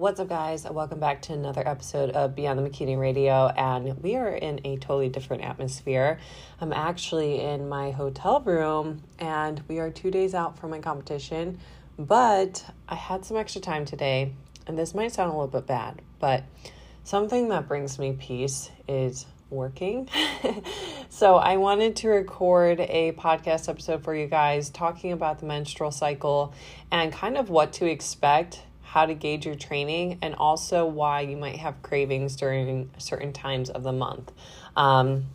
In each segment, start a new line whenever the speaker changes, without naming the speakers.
What's up, guys? Welcome back to another episode of Beyond the Bikini Radio. And we are in a totally different atmosphere. I'm actually in my hotel room, and we are two days out from my competition. But I had some extra time today, and this might sound a little bit bad, but something that brings me peace is working. so I wanted to record a podcast episode for you guys talking about the menstrual cycle and kind of what to expect how to gauge your training, and also why you might have cravings during certain times of the month. Um,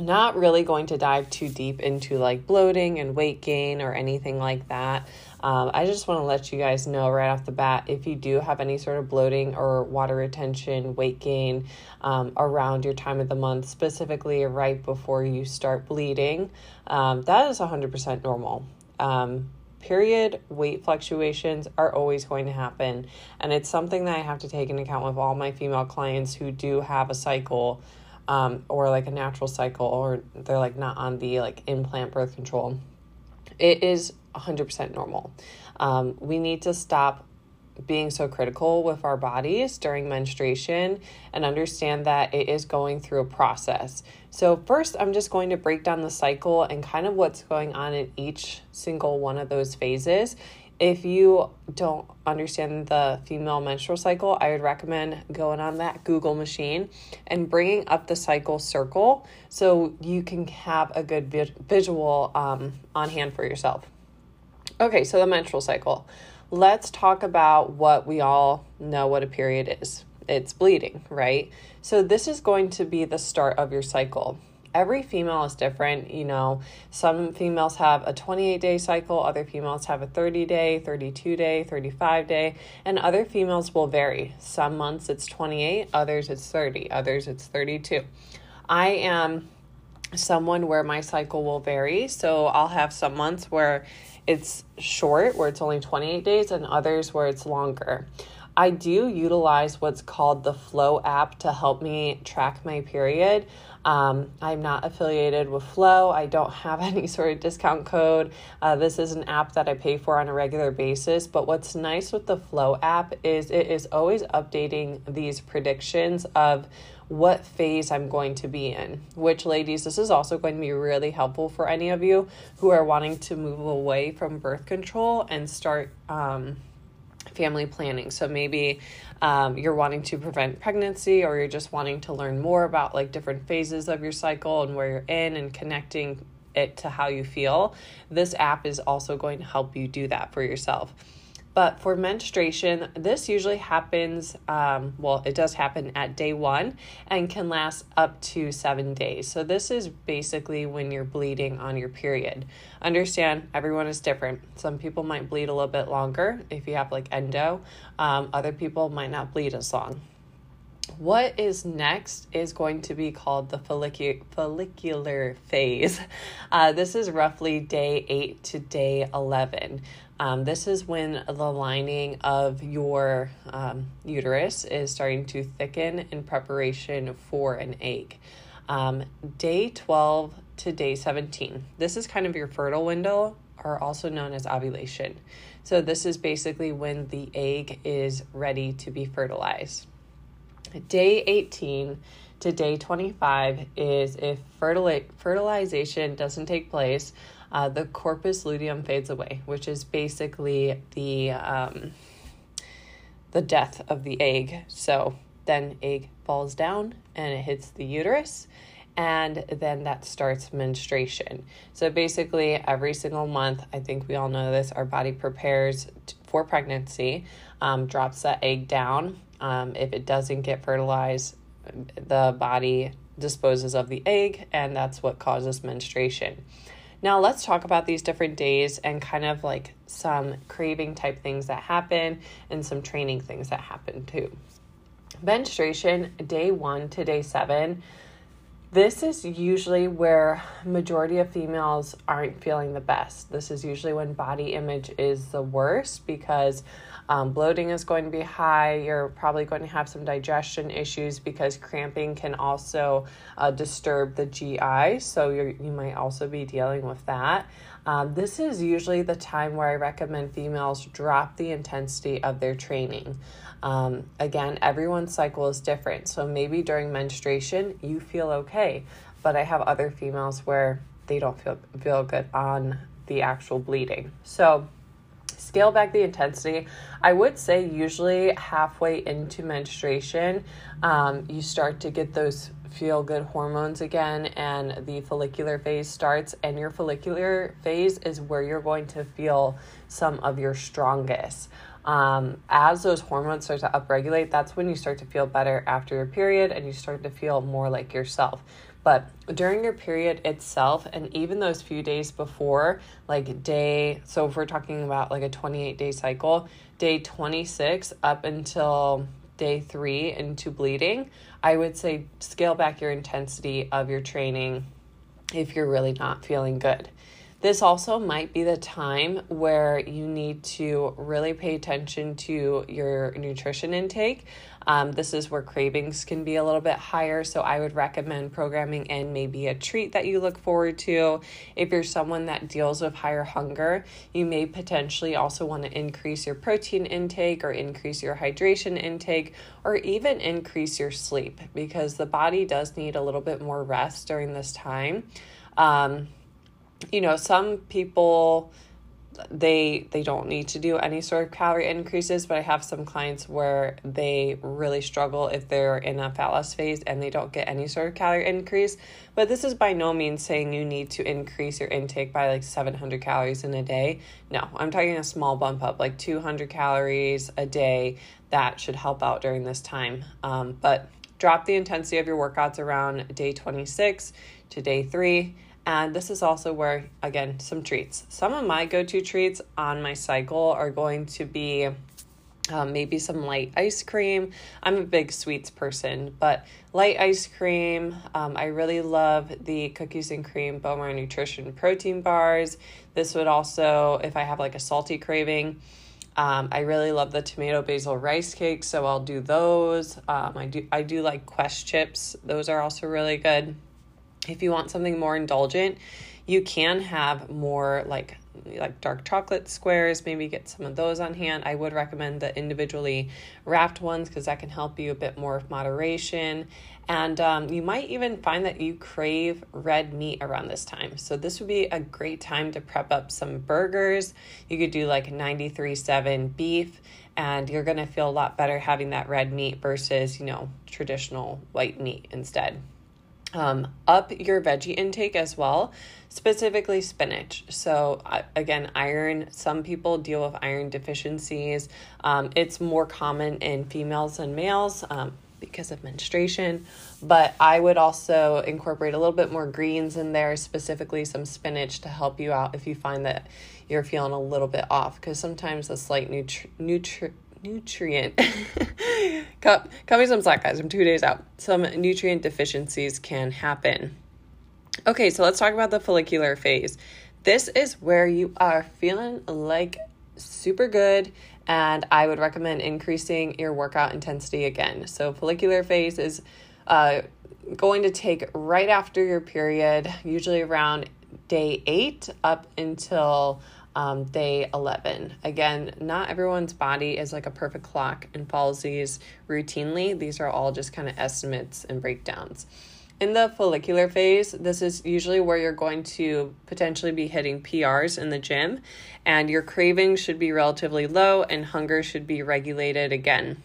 not really going to dive too deep into like bloating and weight gain or anything like that. Um, I just want to let you guys know right off the bat if you do have any sort of bloating or water retention, weight gain um, around your time of the month, specifically right before you start bleeding, um, that is 100% normal. Um, period weight fluctuations are always going to happen. And it's something that i have to take into account with all my female clients who do have a cycle um, or like a natural cycle or they're like not on the like implant birth control. It is 100% normal. Um, we need to stop being so critical with our bodies during menstruation and understand that it is going through a process. So, first, I'm just going to break down the cycle and kind of what's going on in each single one of those phases. If you don't understand the female menstrual cycle, I would recommend going on that Google machine and bringing up the cycle circle so you can have a good visual um, on hand for yourself. Okay, so the menstrual cycle let's talk about what we all know what a period is it's bleeding, right? So, this is going to be the start of your cycle. Every female is different. You know, some females have a 28 day cycle, other females have a 30 day, 32 day, 35 day, and other females will vary. Some months it's 28, others it's 30, others it's 32. I am someone where my cycle will vary. So I'll have some months where it's short, where it's only 28 days, and others where it's longer. I do utilize what's called the Flo app to help me track my period. Um, I'm not affiliated with Flo. I don't have any sort of discount code. Uh, this is an app that I pay for on a regular basis. But what's nice with the Flo app is it is always updating these predictions of what phase I'm going to be in. Which, ladies, this is also going to be really helpful for any of you who are wanting to move away from birth control and start um, family planning. So maybe um, you're wanting to prevent pregnancy or you're just wanting to learn more about like different phases of your cycle and where you're in and connecting it to how you feel. This app is also going to help you do that for yourself. But for menstruation, this usually happens, um, well, it does happen at day one and can last up to seven days. So, this is basically when you're bleeding on your period. Understand everyone is different. Some people might bleed a little bit longer if you have like endo, um, other people might not bleed as long. What is next is going to be called the follicu- follicular phase. Uh, this is roughly day 8 to day 11. Um, this is when the lining of your um, uterus is starting to thicken in preparation for an egg. Um, day 12 to day 17. This is kind of your fertile window, or also known as ovulation. So, this is basically when the egg is ready to be fertilized. Day 18 to day 25 is if fertili- fertilization doesn't take place uh, the corpus luteum fades away, which is basically the um, the death of the egg. So then egg falls down and it hits the uterus and then that starts menstruation. So basically, every single month, I think we all know this, our body prepares for pregnancy, um, drops that egg down. Um, if it doesn't get fertilized, the body disposes of the egg, and that's what causes menstruation. Now, let's talk about these different days and kind of like some craving type things that happen and some training things that happen too. Menstruation, day one to day seven. This is usually where majority of females aren't feeling the best. This is usually when body image is the worst because um, bloating is going to be high. You're probably going to have some digestion issues because cramping can also uh, disturb the GI. So you you might also be dealing with that. Um, this is usually the time where I recommend females drop the intensity of their training. Um, again, everyone's cycle is different. So maybe during menstruation, you feel okay. But I have other females where they don't feel, feel good on the actual bleeding. So scale back the intensity. I would say usually halfway into menstruation, um, you start to get those feel good hormones again and the follicular phase starts and your follicular phase is where you're going to feel some of your strongest um, as those hormones start to upregulate that's when you start to feel better after your period and you start to feel more like yourself but during your period itself, and even those few days before, like day, so if we're talking about like a 28 day cycle, day 26 up until day three into bleeding, I would say scale back your intensity of your training if you're really not feeling good. This also might be the time where you need to really pay attention to your nutrition intake. Um, this is where cravings can be a little bit higher, so I would recommend programming in maybe a treat that you look forward to. If you're someone that deals with higher hunger, you may potentially also want to increase your protein intake or increase your hydration intake or even increase your sleep because the body does need a little bit more rest during this time. Um, you know, some people they they don't need to do any sort of calorie increases but i have some clients where they really struggle if they're in a fat loss phase and they don't get any sort of calorie increase. But this is by no means saying you need to increase your intake by like 700 calories in a day. No i'm talking a small bump up like 200 calories a day that should help out during this time. Um, but drop the intensity of your workouts around day 26 to day 3 and this is also where, again, some treats. Some of my go to treats on my cycle are going to be um, maybe some light ice cream. I'm a big sweets person, but light ice cream. Um, I really love the cookies and cream Bowmar Nutrition protein bars. This would also, if I have like a salty craving, um, I really love the tomato basil rice cakes, so I'll do those. Um, I do I do like Quest chips; those are also really good. If you want something more indulgent, you can have more like like dark chocolate squares maybe get some of those on hand. I would recommend the individually wrapped ones because that can help you a bit more of moderation. And um, you might even find that you crave red meat around this time. So this would be a great time to prep up some burgers. You could do like 93.7 beef and you're going to feel a lot better having that red meat versus you know traditional white meat instead um, up your veggie intake as well, specifically spinach. So, again, iron, some people deal with iron deficiencies. Um, it's more common in females than males. Um, because of menstruation, but I would also incorporate a little bit more greens in there, specifically some spinach to help you out if you find that you're feeling a little bit off. Because sometimes a slight nutri- nutri- nutrient cut, cut me some slack guys. I'm two days out. Some nutrient deficiencies can happen. Okay so let's talk about the follicular phase. This is where you are feeling like super good and i would recommend increasing your workout intensity again. So follicular phase is uh, going to take right after your period usually around day eight up until um, day 11. Again, not everyone's body is like a perfect clock and follows these routinely. These are all just kind of estimates and breakdowns. In the follicular phase, this is usually where you're going to potentially be hitting PRs in the gym, and your cravings should be relatively low and hunger should be regulated again.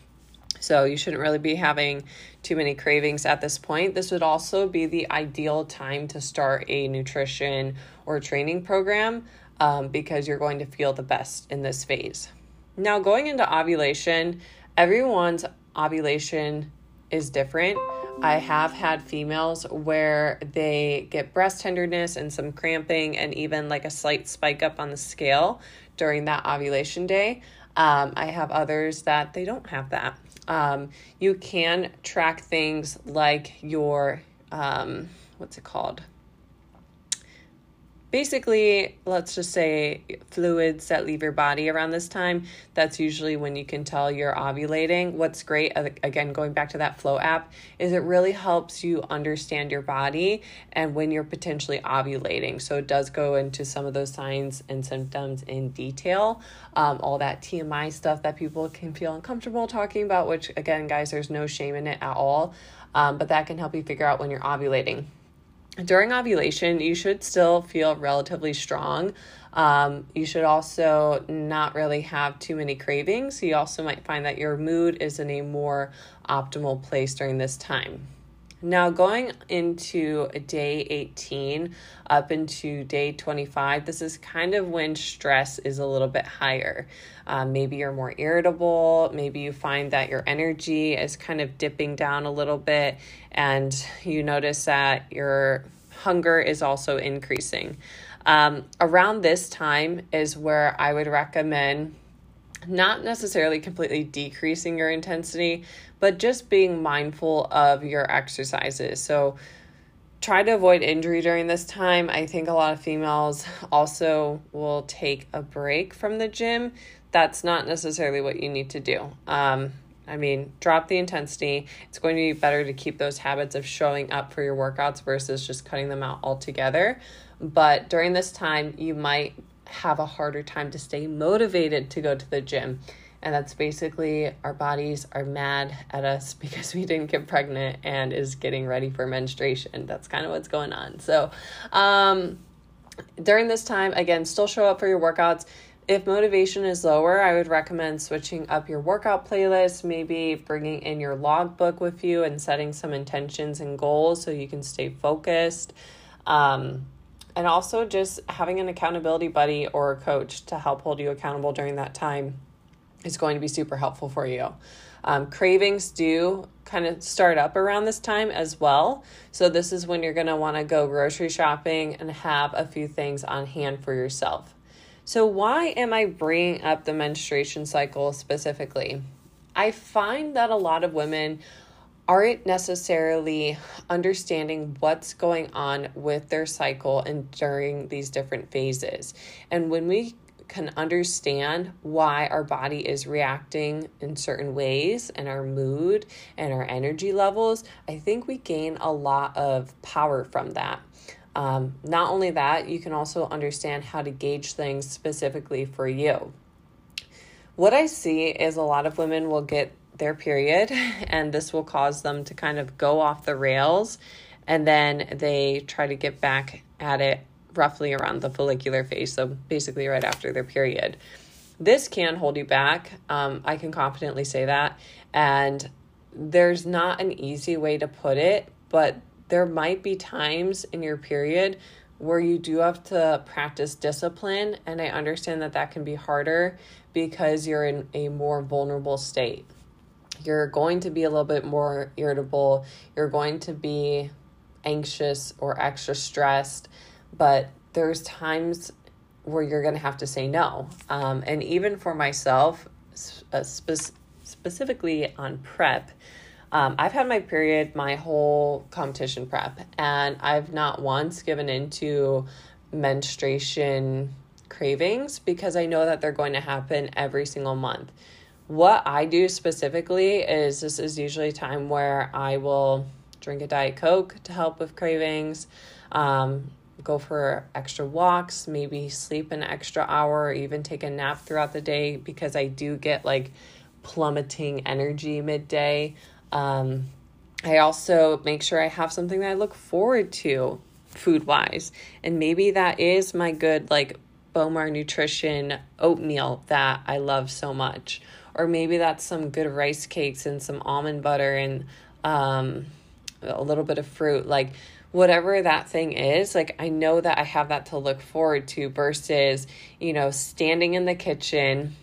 So, you shouldn't really be having too many cravings at this point. This would also be the ideal time to start a nutrition or training program um, because you're going to feel the best in this phase. Now, going into ovulation, everyone's ovulation is different. I have had females where they get breast tenderness and some cramping and even like a slight spike up on the scale during that ovulation day. Um, I have others that they don't have that. Um, you can track things like your, um, what's it called? Basically, let's just say fluids that leave your body around this time. That's usually when you can tell you're ovulating. What's great, again, going back to that Flo app, is it really helps you understand your body and when you're potentially ovulating. So it does go into some of those signs and symptoms in detail. Um, all that TMI stuff that people can feel uncomfortable talking about, which, again, guys, there's no shame in it at all. Um, but that can help you figure out when you're ovulating during ovulation, you should still feel relatively strong. Um, you should also not really have too many cravings. You also might find that your mood is in a more optimal place during this time. Now, going into day 18 up into day 25, this is kind of when stress is a little bit higher. Um, maybe you're more irritable. Maybe you find that your energy is kind of dipping down a little bit, and you notice that your hunger is also increasing. Um, around this time is where I would recommend not necessarily completely decreasing your intensity, but just being mindful of your exercises. So try to avoid injury during this time. I think a lot of females also will take a break from the gym. That's not necessarily what you need to do. Um, I mean, drop the intensity. It's going to be better to keep those habits of showing up for your workouts versus just cutting them out altogether. But during this time, you might have a harder time to stay motivated to go to the gym. And that's basically our bodies are mad at us because we didn't get pregnant and is getting ready for menstruation. That's kind of what's going on. So, um, during this time, again, still show up for your workouts. If motivation is lower, I would recommend switching up your workout playlist, maybe bringing in your logbook with you and setting some intentions and goals so you can stay focused. Um, and also just having an accountability buddy or a coach to help hold you accountable during that time is going to be super helpful for you. Um, cravings do kind of start up around this time as well. So, this is when you're going to want to go grocery shopping and have a few things on hand for yourself. So, why am I bringing up the menstruation cycle specifically? I find that a lot of women aren't necessarily understanding what's going on with their cycle and during these different phases. And when we can understand why our body is reacting in certain ways and our mood and our energy levels, I think we gain a lot of power from that. Um, not only that, you can also understand how to gauge things specifically for you. What I see is a lot of women will get their period, and this will cause them to kind of go off the rails, and then they try to get back at it roughly around the follicular phase, so basically right after their period. This can hold you back. Um, I can confidently say that. And there's not an easy way to put it, but there might be times in your period where you do have to practice discipline. And I understand that that can be harder because you're in a more vulnerable state. You're going to be a little bit more irritable. You're going to be anxious or extra stressed. But there's times where you're going to have to say no. Um, and even for myself, uh, spe- specifically on prep, um, I've had my period my whole competition prep, and I've not once given into menstruation cravings because I know that they're going to happen every single month. What I do specifically is this is usually a time where I will drink a Diet Coke to help with cravings, um, go for extra walks, maybe sleep an extra hour, or even take a nap throughout the day because I do get like plummeting energy midday. Um, I also make sure I have something that I look forward to food wise. And maybe that is my good, like, Bowmar Nutrition oatmeal that I love so much. Or maybe that's some good rice cakes and some almond butter and um, a little bit of fruit. Like, whatever that thing is, like, I know that I have that to look forward to versus, you know, standing in the kitchen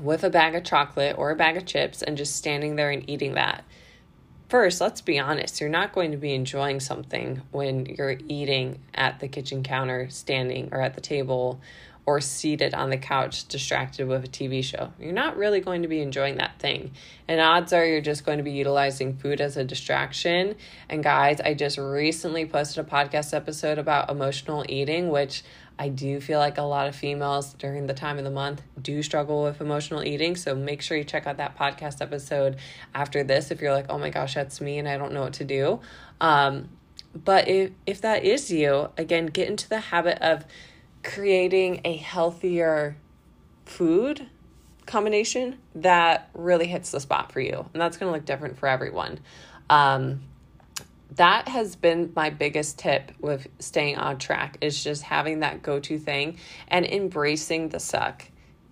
with a bag of chocolate or a bag of chips and just standing there and eating that first, let's be honest, you're not going to be enjoying something when you're eating at the kitchen counter, standing, or at the table, or seated on the couch, distracted with a TV show. You're not really going to be enjoying that thing. And odds are you're just going to be utilizing food as a distraction. And guys, I just recently posted a podcast episode about emotional eating, which I do feel like a lot of females during the time of the month do struggle with emotional eating. So make sure you check out that podcast episode after this if you're like, oh my gosh, that's me and I don't know what to do. Um, but if, if that is you, again, get into the habit of creating a healthier food combination that really hits the spot for you. And that's going to look different for everyone. Um, that has been my biggest tip with staying on track is just having that go-to thing and embracing the suck.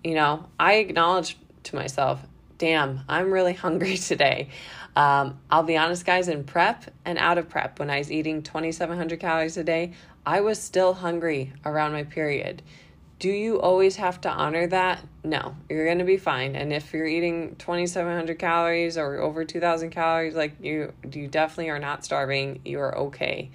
You know, I acknowledge to myself, damn, I'm really hungry today. Um, I'll be honest, guys, in prep and out of prep, when I was eating 2,700 calories a day, I was still hungry around my period. Do you always have to honor that? No, you're going to be fine. And if you're eating 2700 calories or over 2000 calories, like you you definitely are not starving. You are okay.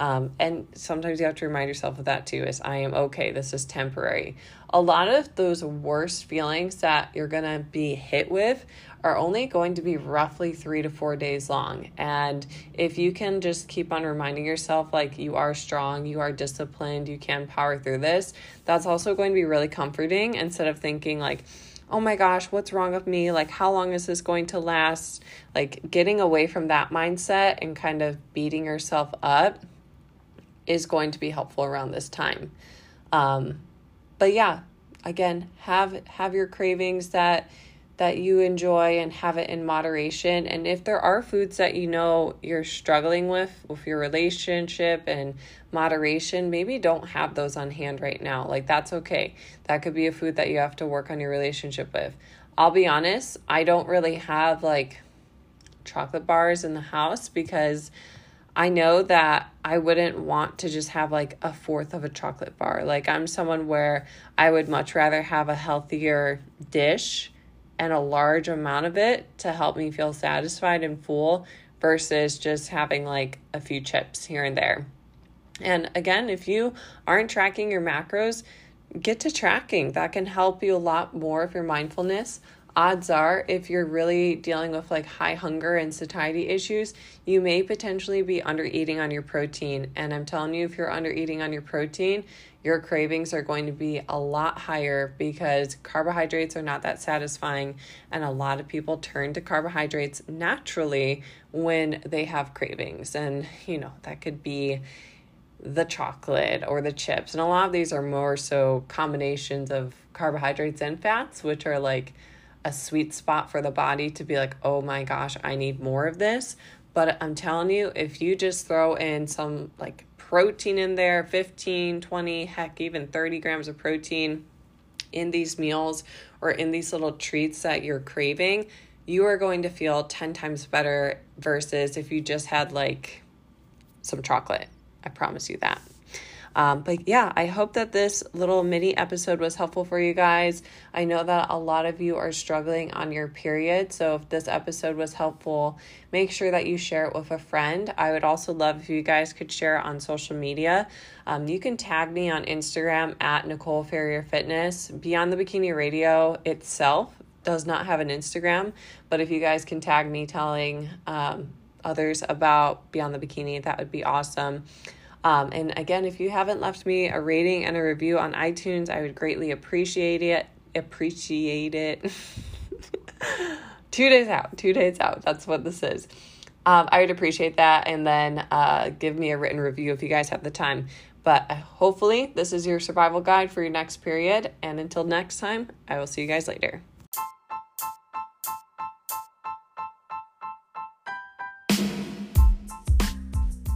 Um, and sometimes you have to remind yourself of that too is I am okay. This is temporary. A lot of those worst feelings that you're going to be hit with are only going to be roughly three to four days long. And if you can just keep on reminding yourself, like, you are strong, you are disciplined, you can power through this, that's also going to be really comforting instead of thinking, like, oh my gosh, what's wrong with me? Like, how long is this going to last? Like, getting away from that mindset and kind of beating yourself up is going to be helpful around this time. Um, but yeah, again, have have your cravings that that you enjoy and have it in moderation. And if there are foods that you know you're struggling with with your relationship and moderation, maybe don't have those on hand right now. Like that's okay. That could be a food that you have to work on your relationship with. I'll be honest, I don't really have like chocolate bars in the house because I know that I wouldn't want to just have like a fourth of a chocolate bar. Like I'm someone where I would much rather have a healthier dish and a large amount of it to help me feel satisfied and full versus just having like a few chips here and there. And again, if you aren't tracking your macros, get to tracking. That can help you a lot more of your mindfulness. Odds are, if you're really dealing with like high hunger and satiety issues, you may potentially be under eating on your protein. And I'm telling you, if you're under eating on your protein, your cravings are going to be a lot higher because carbohydrates are not that satisfying. And a lot of people turn to carbohydrates naturally when they have cravings. And, you know, that could be the chocolate or the chips. And a lot of these are more so combinations of carbohydrates and fats, which are like a sweet spot for the body to be like, oh my gosh, I need more of this. But I'm telling you, if you just throw in some like protein in there 15, 20, heck, even 30 grams of protein in these meals or in these little treats that you're craving, you are going to feel 10 times better versus if you just had like some chocolate. I promise you that. Um, but yeah, I hope that this little mini episode was helpful for you guys. I know that a lot of you are struggling on your period. So if this episode was helpful, make sure that you share it with a friend. I would also love if you guys could share it on social media. Um, you can tag me on Instagram at Nicole Ferrier Fitness. Beyond the Bikini Radio itself does not have an Instagram, but if you guys can tag me telling um, others about Beyond the Bikini, that would be awesome. Um, and again, if you haven't left me a rating and a review on iTunes, I would greatly appreciate it. Appreciate it. two days out, two days out. That's what this is. Um, I would appreciate that. And then uh, give me a written review if you guys have the time. But uh, hopefully, this is your survival guide for your next period. And until next time, I will see you guys later.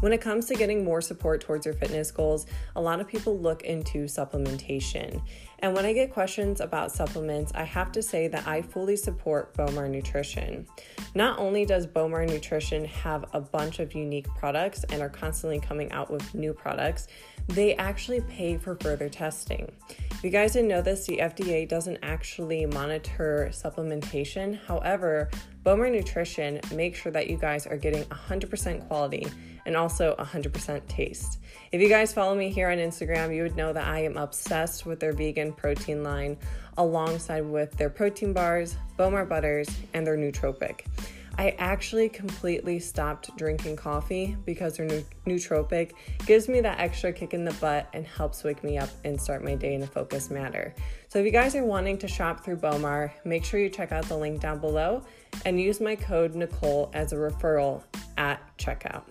When it comes to getting more support towards your fitness goals, a lot of people look into supplementation. And when I get questions about supplements, I have to say that I fully support Bowmar Nutrition. Not only does Bowmar Nutrition have a bunch of unique products and are constantly coming out with new products, they actually pay for further testing. If you guys didn't know this, the FDA doesn't actually monitor supplementation. However, Bowmar Nutrition makes sure that you guys are getting 100% quality and also 100% taste. If you guys follow me here on Instagram, you would know that I am obsessed with their vegan protein line alongside with their protein bars, Bowmar butters, and their nootropic. I actually completely stopped drinking coffee because their nootropic gives me that extra kick in the butt and helps wake me up and start my day in a focused manner. So if you guys are wanting to shop through Bowmar, make sure you check out the link down below and use my code Nicole as a referral at checkout.